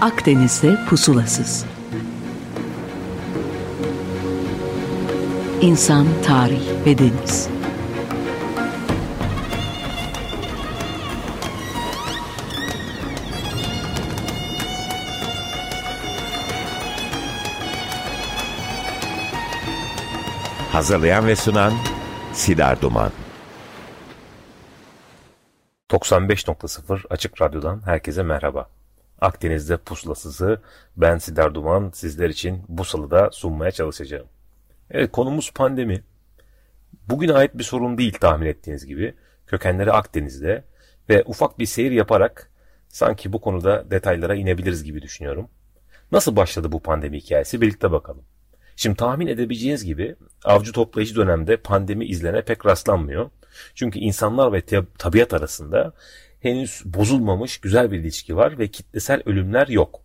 Akdeniz'de pusulasız. İnsan, tarih ve deniz. Hazırlayan ve sunan Sidar Duman. 95.0 Açık Radyo'dan herkese merhaba. Akdeniz'de pusulasızı ben Sidar Duman sizler için bu salıda sunmaya çalışacağım. Evet konumuz pandemi. Bugüne ait bir sorun değil tahmin ettiğiniz gibi. Kökenleri Akdeniz'de ve ufak bir seyir yaparak sanki bu konuda detaylara inebiliriz gibi düşünüyorum. Nasıl başladı bu pandemi hikayesi birlikte bakalım. Şimdi tahmin edebileceğiniz gibi avcı toplayıcı dönemde pandemi izlene pek rastlanmıyor. Çünkü insanlar ve tabiat arasında henüz bozulmamış güzel bir ilişki var ve kitlesel ölümler yok.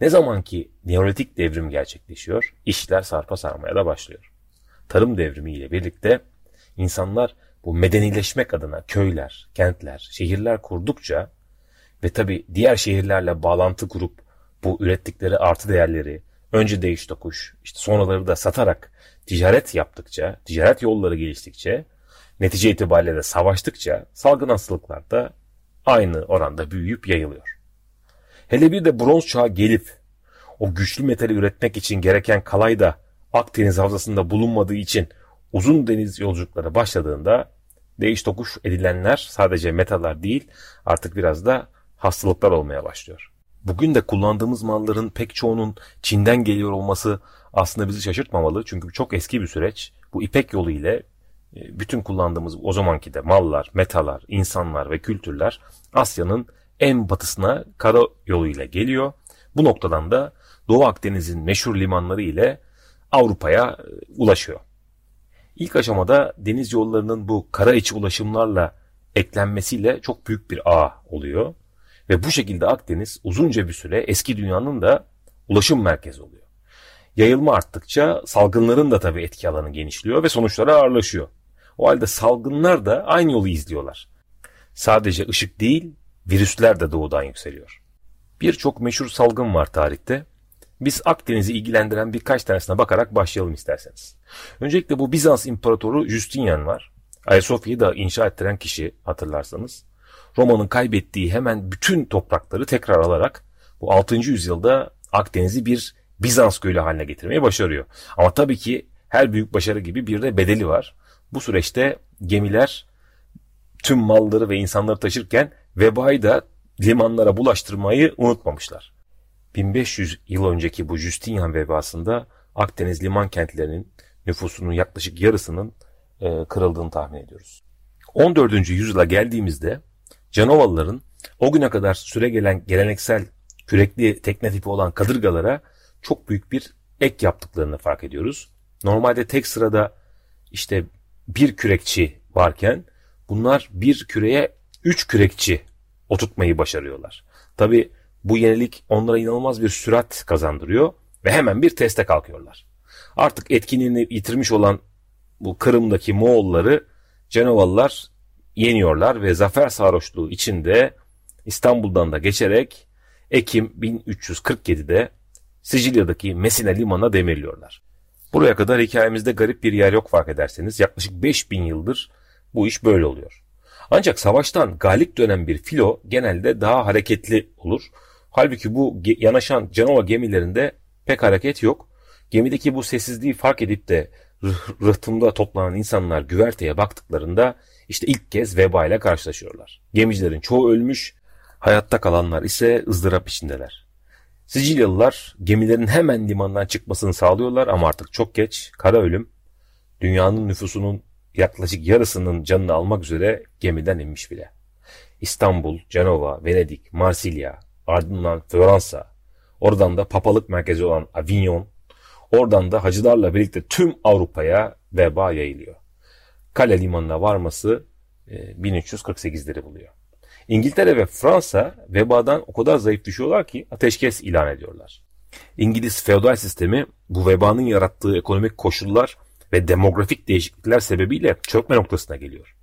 Ne zaman ki Neolitik devrim gerçekleşiyor, işler sarpa sarmaya da başlıyor. Tarım devrimi ile birlikte insanlar bu medenileşmek adına köyler, kentler, şehirler kurdukça ve tabi diğer şehirlerle bağlantı kurup bu ürettikleri artı değerleri önce değiş tokuş, işte sonraları da satarak ticaret yaptıkça, ticaret yolları geliştikçe, netice itibariyle de savaştıkça salgın hastalıklar da aynı oranda büyüyüp yayılıyor. Hele bir de bronz çağı gelip o güçlü metali üretmek için gereken kalay da Akdeniz havzasında bulunmadığı için uzun deniz yolculukları başladığında değiş tokuş edilenler sadece metaller değil artık biraz da hastalıklar olmaya başlıyor. Bugün de kullandığımız malların pek çoğunun Çin'den geliyor olması aslında bizi şaşırtmamalı. Çünkü çok eski bir süreç. Bu İpek yolu ile bütün kullandığımız o zamanki de mallar, metalar, insanlar ve kültürler Asya'nın en batısına kara yoluyla geliyor. Bu noktadan da Doğu Akdeniz'in meşhur limanları ile Avrupa'ya e, ulaşıyor. İlk aşamada deniz yollarının bu kara içi ulaşımlarla eklenmesiyle çok büyük bir ağ oluyor. Ve bu şekilde Akdeniz uzunca bir süre eski dünyanın da ulaşım merkezi oluyor. Yayılma arttıkça salgınların da tabii etki alanı genişliyor ve sonuçları ağırlaşıyor. O halde salgınlar da aynı yolu izliyorlar. Sadece ışık değil, virüsler de doğudan yükseliyor. Birçok meşhur salgın var tarihte. Biz Akdeniz'i ilgilendiren birkaç tanesine bakarak başlayalım isterseniz. Öncelikle bu Bizans İmparatoru Justinian var. Ayasofya'yı da inşa ettiren kişi hatırlarsanız. Roma'nın kaybettiği hemen bütün toprakları tekrar alarak bu 6. yüzyılda Akdeniz'i bir Bizans gölü haline getirmeyi başarıyor. Ama tabii ki her büyük başarı gibi bir de bedeli var. Bu süreçte gemiler tüm malları ve insanları taşırken vebayı da limanlara bulaştırmayı unutmamışlar. 1500 yıl önceki bu Justinian vebasında Akdeniz liman kentlerinin nüfusunun yaklaşık yarısının e, kırıldığını tahmin ediyoruz. 14. yüzyıla geldiğimizde Canovalıların o güne kadar süre gelen geleneksel kürekli tekne tipi olan kadırgalara çok büyük bir ek yaptıklarını fark ediyoruz. Normalde tek sırada işte bir kürekçi varken bunlar bir küreye üç kürekçi oturtmayı başarıyorlar. Tabi bu yenilik onlara inanılmaz bir sürat kazandırıyor ve hemen bir teste kalkıyorlar. Artık etkinliğini yitirmiş olan bu Kırım'daki Moğolları Cenovalılar yeniyorlar ve zafer sarhoşluğu içinde İstanbul'dan da geçerek Ekim 1347'de Sicilya'daki Messina limanına demirliyorlar. Buraya kadar hikayemizde garip bir yer yok fark ederseniz. Yaklaşık 5000 yıldır bu iş böyle oluyor. Ancak savaştan galip dönen bir filo genelde daha hareketli olur. Halbuki bu yanaşan Canova gemilerinde pek hareket yok. Gemideki bu sessizliği fark edip de rıhtımda toplanan insanlar güverteye baktıklarında işte ilk kez veba ile karşılaşıyorlar. Gemicilerin çoğu ölmüş, hayatta kalanlar ise ızdırap içindeler. Sicilyalılar gemilerin hemen limandan çıkmasını sağlıyorlar ama artık çok geç. Kara ölüm dünyanın nüfusunun yaklaşık yarısının canını almak üzere gemiden inmiş bile. İstanbul, Cenova, Venedik, Marsilya, ardından Floransa, oradan da papalık merkezi olan Avignon, oradan da hacılarla birlikte tüm Avrupa'ya veba yayılıyor. Kale limanına varması 1348'leri e, buluyor. İngiltere ve Fransa vebadan o kadar zayıf düşüyorlar ki ateşkes ilan ediyorlar. İngiliz feodal sistemi bu vebanın yarattığı ekonomik koşullar ve demografik değişiklikler sebebiyle çökme noktasına geliyor.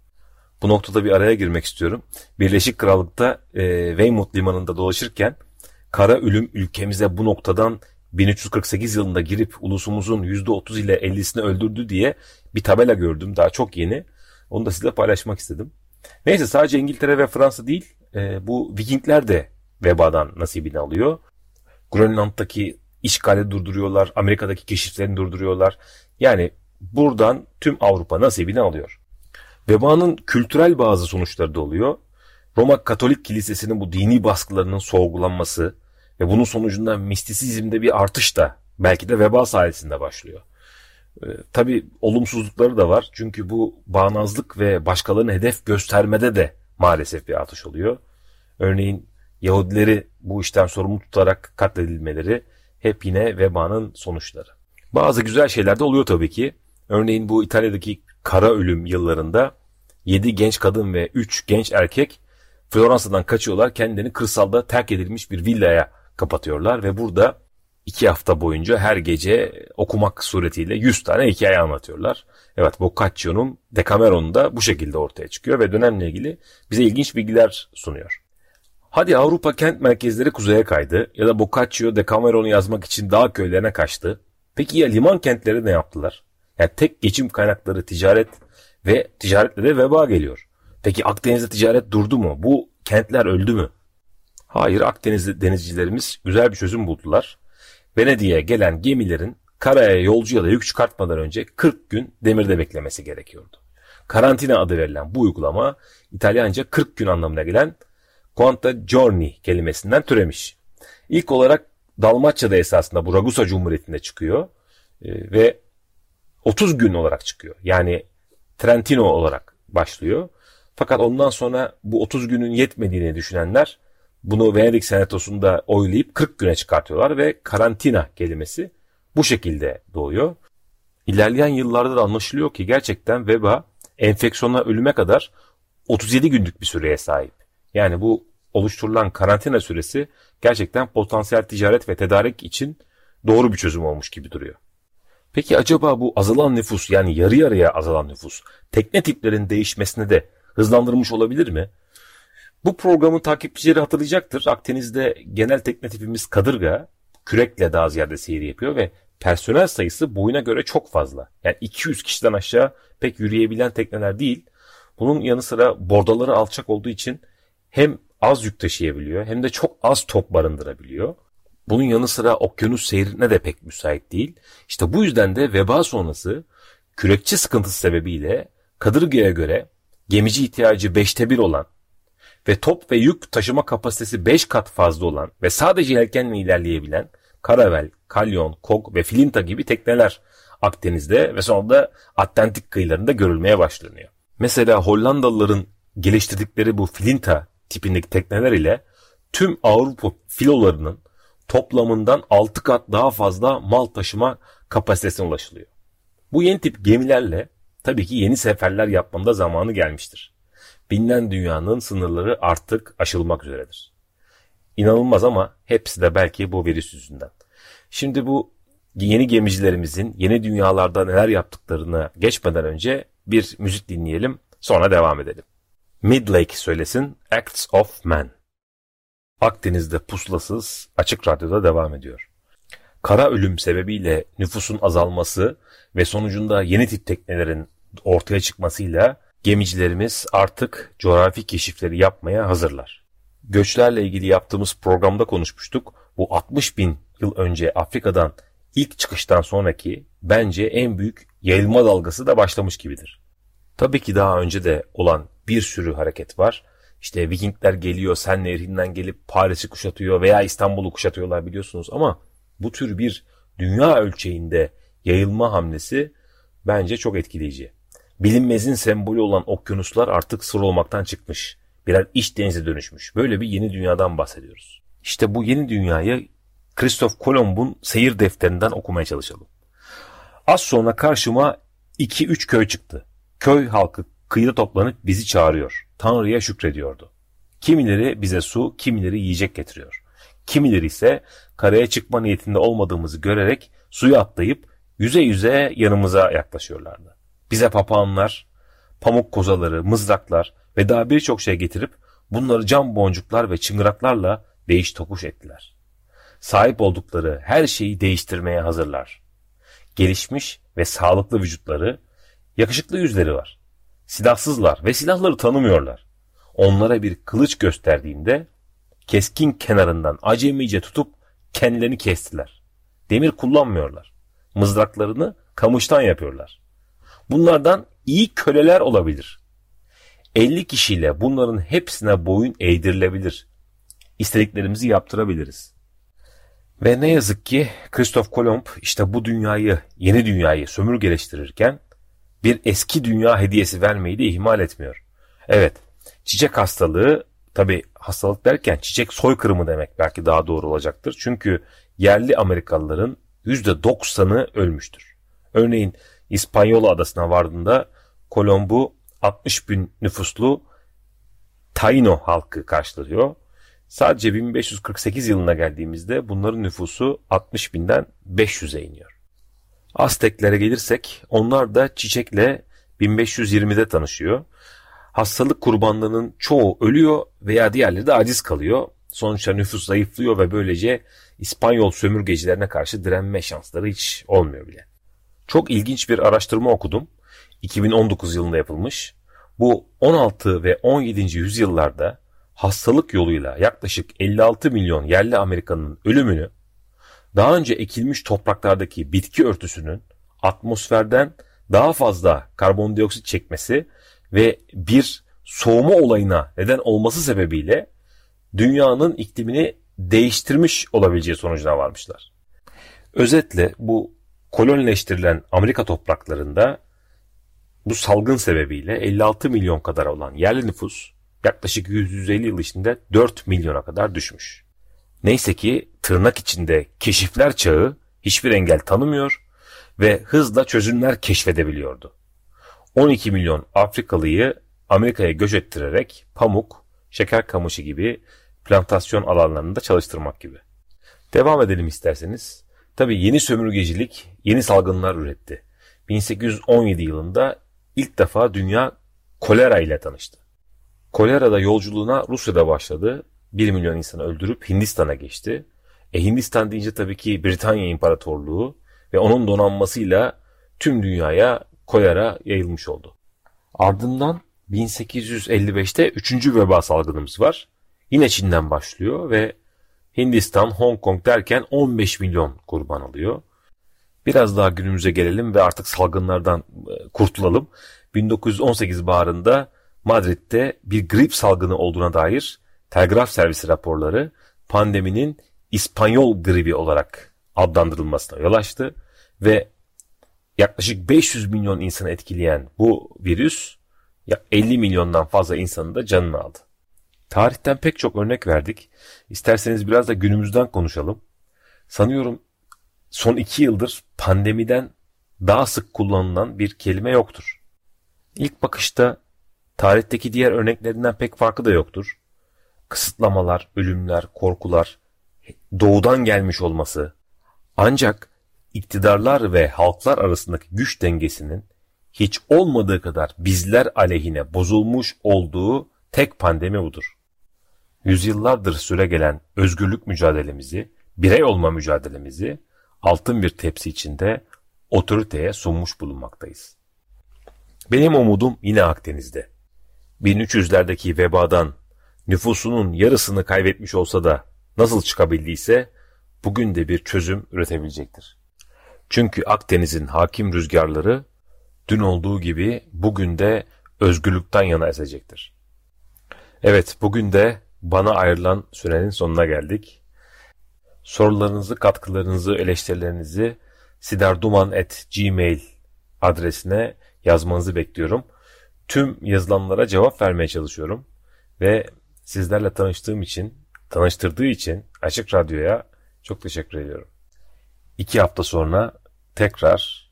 Bu noktada bir araya girmek istiyorum. Birleşik Krallık'ta e, Weymouth limanında dolaşırken kara ölüm ülkemize bu noktadan 1348 yılında girip ulusumuzun %30 ile 50'sini öldürdü diye bir tabela gördüm. Daha çok yeni. Onu da sizinle paylaşmak istedim. Neyse sadece İngiltere ve Fransa değil e, bu Vikingler de vebadan nasibini alıyor. Grönland'daki işgali durduruyorlar. Amerika'daki keşiflerini durduruyorlar. Yani buradan tüm Avrupa nasibini alıyor. Vebanın kültürel bazı sonuçları da oluyor. Roma Katolik Kilisesi'nin bu dini baskılarının sorgulanması ve bunun sonucunda mistisizmde bir artış da belki de veba sayesinde başlıyor. Ee, tabii olumsuzlukları da var. Çünkü bu bağnazlık ve başkalarını hedef göstermede de maalesef bir artış oluyor. Örneğin Yahudileri bu işten sorumlu tutarak katledilmeleri hep yine vebanın sonuçları. Bazı güzel şeyler de oluyor tabii ki. Örneğin bu İtalya'daki kara ölüm yıllarında 7 genç kadın ve 3 genç erkek Floransa'dan kaçıyorlar. Kendilerini kırsalda terk edilmiş bir villaya kapatıyorlar ve burada 2 hafta boyunca her gece okumak suretiyle 100 tane hikaye anlatıyorlar. Evet Boccaccio'nun Decameron'u da bu şekilde ortaya çıkıyor ve dönemle ilgili bize ilginç bilgiler sunuyor. Hadi Avrupa kent merkezleri kuzeye kaydı ya da Boccaccio Decameron'u yazmak için dağ köylerine kaçtı. Peki ya liman kentleri ne yaptılar? Yani tek geçim kaynakları ticaret ve ticaretle de veba geliyor. Peki Akdeniz'de ticaret durdu mu? Bu kentler öldü mü? Hayır Akdeniz denizcilerimiz güzel bir çözüm buldular. Venedik'e gelen gemilerin karaya yolcu ya da yük çıkartmadan önce 40 gün demirde beklemesi gerekiyordu. Karantina adı verilen bu uygulama İtalyanca 40 gün anlamına gelen Quanta Giorni kelimesinden türemiş. İlk olarak Dalmaçya'da esasında bu Ragusa Cumhuriyeti'nde çıkıyor e, ve 30 gün olarak çıkıyor. Yani Trentino olarak başlıyor. Fakat ondan sonra bu 30 günün yetmediğini düşünenler bunu Venedik Senatosu'nda oylayıp 40 güne çıkartıyorlar ve karantina kelimesi bu şekilde doğuyor. İlerleyen yıllarda da anlaşılıyor ki gerçekten veba enfeksiyona ölüme kadar 37 günlük bir süreye sahip. Yani bu oluşturulan karantina süresi gerçekten potansiyel ticaret ve tedarik için doğru bir çözüm olmuş gibi duruyor. Peki acaba bu azalan nüfus yani yarı yarıya azalan nüfus tekne tiplerin değişmesine de hızlandırmış olabilir mi? Bu programın takipçileri hatırlayacaktır. Akdeniz'de genel tekne tipimiz kadırga, kürekle daha ziyade seyir yapıyor ve personel sayısı boyuna göre çok fazla. Yani 200 kişiden aşağı pek yürüyebilen tekneler değil. Bunun yanı sıra bordaları alçak olduğu için hem az yük taşıyabiliyor hem de çok az top barındırabiliyor. Bunun yanı sıra okyanus seyrine de pek müsait değil. İşte bu yüzden de veba sonrası kürekçi sıkıntısı sebebiyle kadırgaya göre gemici ihtiyacı 5'te 1 olan ve top ve yük taşıma kapasitesi 5 kat fazla olan ve sadece yelkenle ilerleyebilen karavel, kalyon, kog ve filinta gibi tekneler Akdeniz'de ve sonra da Atlantik kıyılarında görülmeye başlanıyor. Mesela Hollandalıların geliştirdikleri bu filinta tipindeki tekneler ile tüm Avrupa filolarının toplamından 6 kat daha fazla mal taşıma kapasitesine ulaşılıyor. Bu yeni tip gemilerle tabii ki yeni seferler yapmanın da zamanı gelmiştir. Bilinen dünyanın sınırları artık aşılmak üzeredir. İnanılmaz ama hepsi de belki bu virüs yüzünden. Şimdi bu yeni gemicilerimizin yeni dünyalarda neler yaptıklarını geçmeden önce bir müzik dinleyelim sonra devam edelim. Midlake söylesin Acts of Man. Akdeniz'de pusulasız açık radyoda devam ediyor. Kara ölüm sebebiyle nüfusun azalması ve sonucunda yeni tip teknelerin ortaya çıkmasıyla gemicilerimiz artık coğrafi keşifleri yapmaya hazırlar. Göçlerle ilgili yaptığımız programda konuşmuştuk. Bu 60 bin yıl önce Afrika'dan ilk çıkıştan sonraki bence en büyük yayılma dalgası da başlamış gibidir. Tabii ki daha önce de olan bir sürü hareket var. İşte Vikingler geliyor Sen Nehri'nden gelip Paris'i kuşatıyor veya İstanbul'u kuşatıyorlar biliyorsunuz ama bu tür bir dünya ölçeğinde yayılma hamlesi bence çok etkileyici. Bilinmezin sembolü olan okyanuslar artık sır olmaktan çıkmış. Birer iç denize dönüşmüş. Böyle bir yeni dünyadan bahsediyoruz. İşte bu yeni dünyayı Christoph Kolomb'un seyir defterinden okumaya çalışalım. Az sonra karşıma 2-3 köy çıktı. Köy halkı kıyıda toplanıp bizi çağırıyor. Tanrı'ya şükrediyordu. Kimileri bize su, kimileri yiyecek getiriyor. Kimileri ise karaya çıkma niyetinde olmadığımızı görerek suya atlayıp yüze yüze yanımıza yaklaşıyorlardı. Bize papağanlar, pamuk kozaları, mızraklar ve daha birçok şey getirip bunları cam boncuklar ve çıngıraklarla değiş tokuş ettiler. sahip oldukları her şeyi değiştirmeye hazırlar. Gelişmiş ve sağlıklı vücutları, yakışıklı yüzleri var. Silahsızlar ve silahları tanımıyorlar. Onlara bir kılıç gösterdiğinde keskin kenarından acemice tutup kendilerini kestiler. Demir kullanmıyorlar. Mızraklarını kamıştan yapıyorlar. Bunlardan iyi köleler olabilir. 50 kişiyle bunların hepsine boyun eğdirilebilir. İstediklerimizi yaptırabiliriz. Ve ne yazık ki Christoph Kolomb işte bu dünyayı, yeni dünyayı sömürgeleştirirken bir eski dünya hediyesi vermeyi de ihmal etmiyor. Evet, çiçek hastalığı tabi hastalık derken çiçek soykırımı demek belki daha doğru olacaktır. Çünkü yerli Amerikalıların %90'ı ölmüştür. Örneğin İspanyola adasına vardığında Kolomb'u 60 bin nüfuslu Taino halkı karşılıyor. Sadece 1548 yılına geldiğimizde bunların nüfusu 60 binden 500'e iniyor. Azteklere gelirsek onlar da çiçekle 1520'de tanışıyor. Hastalık kurbanlarının çoğu ölüyor veya diğerleri de aciz kalıyor. Sonuçta nüfus zayıflıyor ve böylece İspanyol sömürgecilerine karşı direnme şansları hiç olmuyor bile. Çok ilginç bir araştırma okudum. 2019 yılında yapılmış. Bu 16 ve 17. yüzyıllarda hastalık yoluyla yaklaşık 56 milyon yerli Amerikanın ölümünü daha önce ekilmiş topraklardaki bitki örtüsünün atmosferden daha fazla karbondioksit çekmesi ve bir soğuma olayına neden olması sebebiyle dünyanın iklimini değiştirmiş olabileceği sonucuna varmışlar. Özetle bu kolonileştirilen Amerika topraklarında bu salgın sebebiyle 56 milyon kadar olan yerli nüfus yaklaşık 150 yıl içinde 4 milyona kadar düşmüş. Neyse ki tırnak içinde keşifler çağı hiçbir engel tanımıyor ve hızla çözümler keşfedebiliyordu. 12 milyon Afrikalıyı Amerika'ya göç ettirerek pamuk, şeker kamışı gibi plantasyon alanlarında çalıştırmak gibi. Devam edelim isterseniz. Tabi yeni sömürgecilik yeni salgınlar üretti. 1817 yılında ilk defa dünya kolera ile tanıştı. Kolera'da yolculuğuna Rusya'da başladı. 1 milyon insanı öldürüp Hindistan'a geçti. E Hindistan deyince tabii ki Britanya İmparatorluğu ve onun donanmasıyla tüm dünyaya kolera yayılmış oldu. Ardından 1855'te 3. veba salgınımız var. Yine Çin'den başlıyor ve Hindistan, Hong Kong derken 15 milyon kurban alıyor. Biraz daha günümüze gelelim ve artık salgınlardan e, kurtulalım. 1918 baharında Madrid'de bir grip salgını olduğuna dair telgraf servisi raporları pandeminin İspanyol gribi olarak adlandırılmasına yol açtı ve yaklaşık 500 milyon insanı etkileyen bu virüs 50 milyondan fazla insanın da canını aldı. Tarihten pek çok örnek verdik. İsterseniz biraz da günümüzden konuşalım. Sanıyorum son iki yıldır pandemiden daha sık kullanılan bir kelime yoktur. İlk bakışta tarihteki diğer örneklerinden pek farkı da yoktur. Kısıtlamalar, ölümler, korkular, doğudan gelmiş olması. Ancak iktidarlar ve halklar arasındaki güç dengesinin hiç olmadığı kadar bizler aleyhine bozulmuş olduğu tek pandemi budur. Yüzyıllardır süre gelen özgürlük mücadelemizi, birey olma mücadelemizi altın bir tepsi içinde otoriteye sunmuş bulunmaktayız. Benim umudum yine Akdeniz'de. 1300'lerdeki vebadan nüfusunun yarısını kaybetmiş olsa da nasıl çıkabildiyse bugün de bir çözüm üretebilecektir. Çünkü Akdeniz'in hakim rüzgarları dün olduğu gibi bugün de özgürlükten yana esecektir. Evet bugün de bana ayrılan sürenin sonuna geldik. Sorularınızı, katkılarınızı, eleştirilerinizi sidarduman.gmail adresine yazmanızı bekliyorum. Tüm yazılanlara cevap vermeye çalışıyorum. Ve sizlerle tanıştığım için, tanıştırdığı için Açık Radyo'ya çok teşekkür ediyorum. İki hafta sonra tekrar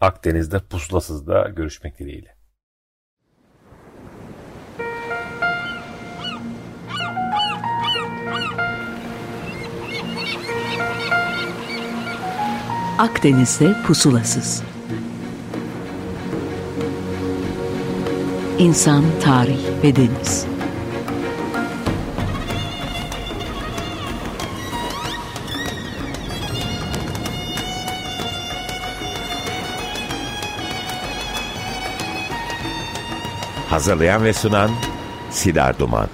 Akdeniz'de pusulasızda görüşmek dileğiyle. Akdeniz'de pusulasız. İnsan, tarih ve deniz. Hazırlayan ve sunan Sider Duman.